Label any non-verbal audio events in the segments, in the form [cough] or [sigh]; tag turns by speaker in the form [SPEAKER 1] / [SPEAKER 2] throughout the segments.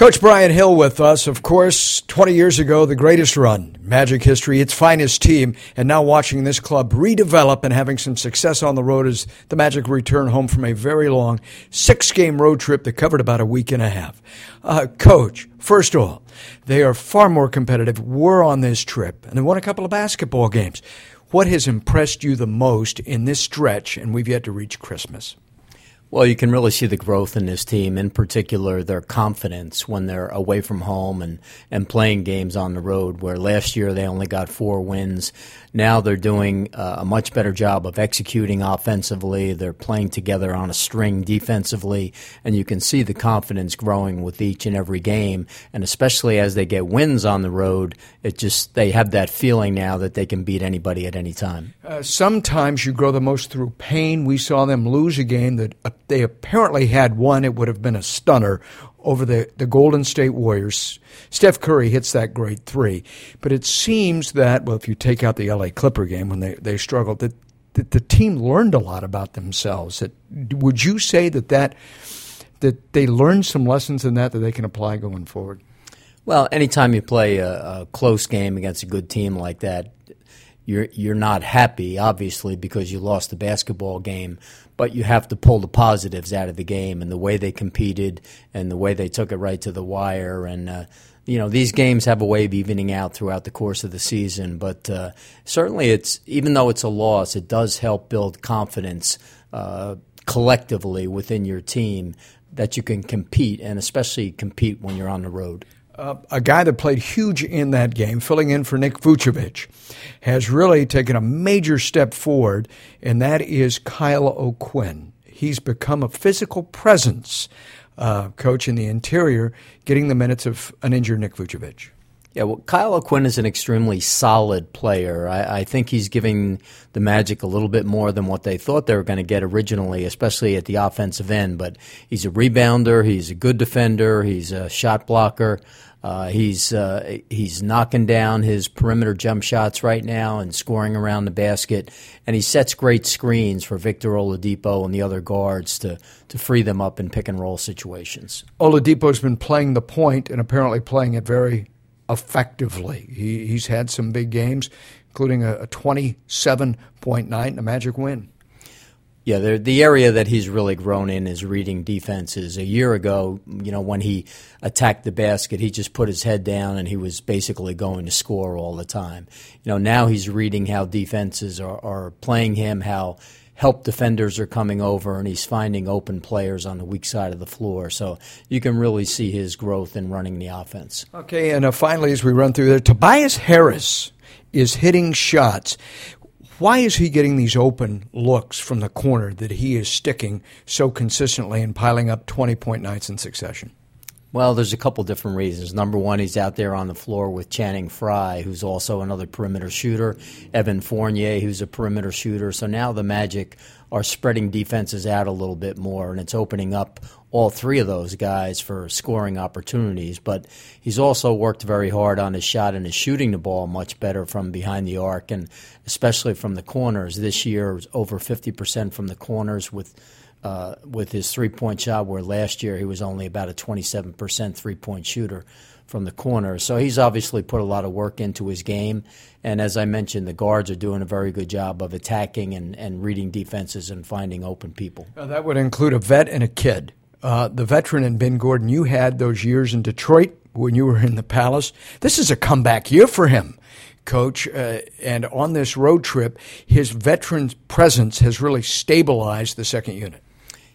[SPEAKER 1] Coach Brian Hill with us. Of course, 20 years ago, the greatest run, Magic history, its finest team, and now watching this club redevelop and having some success on the road as the Magic return home from a very long six game road trip that covered about a week and a half. Uh, Coach, first of all, they are far more competitive, were on this trip, and they won a couple of basketball games. What has impressed you the most in this stretch, and we've yet to reach Christmas?
[SPEAKER 2] Well, you can really see the growth in this team, in particular their confidence when they're away from home and, and playing games on the road, where last year they only got four wins. Now they're doing uh, a much better job of executing offensively. They're playing together on a string defensively, and you can see the confidence growing with each and every game. And especially as they get wins on the road, it just they have that feeling now that they can beat anybody at any time.
[SPEAKER 1] Uh, sometimes you grow the most through pain. We saw them lose a game that they apparently had won. It would have been a stunner over the, the Golden State Warriors. Steph Curry hits that great three. But it seems that, well, if you take out the LA Clipper game when they, they struggled, that, that the team learned a lot about themselves. That, would you say that, that that they learned some lessons in that that they can apply going forward?
[SPEAKER 2] Well, anytime you play a, a close game against a good team like that, you're you're not happy, obviously, because you lost the basketball game, but you have to pull the positives out of the game and the way they competed and the way they took it right to the wire. And uh, you know, these games have a way of evening out throughout the course of the season. But uh, certainly, it's even though it's a loss, it does help build confidence uh, collectively within your team that you can compete, and especially compete when you're on the road
[SPEAKER 1] a guy that played huge in that game, filling in for Nick Vucevic, has really taken a major step forward, and that is Kyle O'Quinn. He's become a physical presence, uh, coach in the interior, getting the minutes of an injured Nick Vucevic.
[SPEAKER 2] Yeah, well, Kyle O'Quinn is an extremely solid player. I, I, think he's giving the Magic a little bit more than what they thought they were going to get originally, especially at the offensive end. But he's a rebounder, he's a good defender, he's a shot blocker. Uh, he's uh, he's knocking down his perimeter jump shots right now and scoring around the basket, and he sets great screens for Victor Oladipo and the other guards to to free them up in pick and roll situations.
[SPEAKER 1] Oladipo's been playing the point and apparently playing it very effectively. He, he's had some big games, including a, a twenty-seven point night and a Magic win.
[SPEAKER 2] Yeah, the, the area that he's really grown in is reading defenses. A year ago, you know, when he attacked the basket, he just put his head down and he was basically going to score all the time. You know, now he's reading how defenses are, are playing him, how help defenders are coming over, and he's finding open players on the weak side of the floor. So you can really see his growth in running the offense.
[SPEAKER 1] Okay, and uh, finally, as we run through there, Tobias Harris is hitting shots. Why is he getting these open looks from the corner that he is sticking so consistently and piling up 20 point nights in succession?
[SPEAKER 2] Well, there's a couple different reasons. Number one, he's out there on the floor with Channing Frye, who's also another perimeter shooter, Evan Fournier, who's a perimeter shooter. So now the Magic are spreading defenses out a little bit more, and it's opening up all three of those guys for scoring opportunities. But he's also worked very hard on his shot and is shooting the ball much better from behind the arc, and especially from the corners. This year, over 50% from the corners with. Uh, with his three point shot, where last year he was only about a 27% three point shooter from the corner. So he's obviously put a lot of work into his game. And as I mentioned, the guards are doing a very good job of attacking and, and reading defenses and finding open people.
[SPEAKER 1] Now, that would include a vet and a kid. Uh, the veteran and Ben Gordon, you had those years in Detroit when you were in the Palace. This is a comeback year for him, coach. Uh, and on this road trip, his veteran presence has really stabilized the second unit.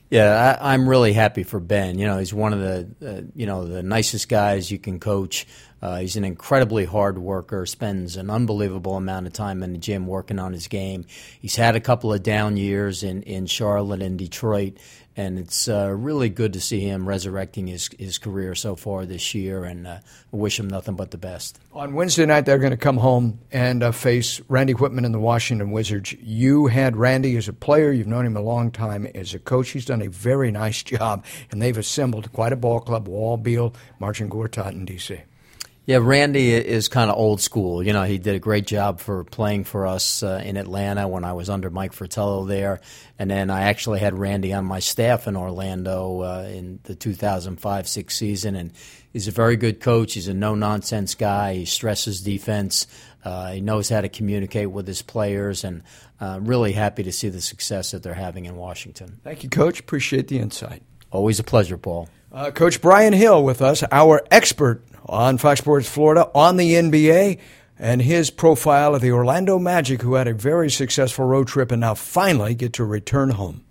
[SPEAKER 2] Yeah, I, am really happy for Ben. You know, he's one of the uh, you know the nicest guys you can coach. Uh, he's an incredibly hard worker. Spends an unbelievable amount of time in the gym working on his game. He's had a couple of down years in in Charlotte and Detroit, and it's uh, really good to see him resurrecting his his career so far this year. And uh, wish him nothing but the best.
[SPEAKER 1] On Wednesday night, they're going to come home and uh, face Randy Wittman and the Washington Wizards. You had Randy as a player; you've known him a long time as a coach. He's done a very nice [laughs] job, and they've assembled quite a ball club: Wall, Beal, Marcin Gortat in D.C.
[SPEAKER 2] Yeah, Randy is kind of old school. You know, he did a great job for playing for us uh, in Atlanta when I was under Mike Fratello there, and then I actually had Randy on my staff in Orlando uh, in the 2005-6 season, and he's a very good coach. He's a no-nonsense guy. He stresses defense. Uh, he knows how to communicate with his players, and uh, really happy to see the success that they're having in Washington.
[SPEAKER 1] Thank you, Coach. Appreciate the insight.
[SPEAKER 2] Always a pleasure, Paul.
[SPEAKER 1] Uh, Coach Brian Hill with us, our expert on Fox Sports Florida on the NBA and his profile of the Orlando Magic, who had a very successful road trip and now finally get to return home.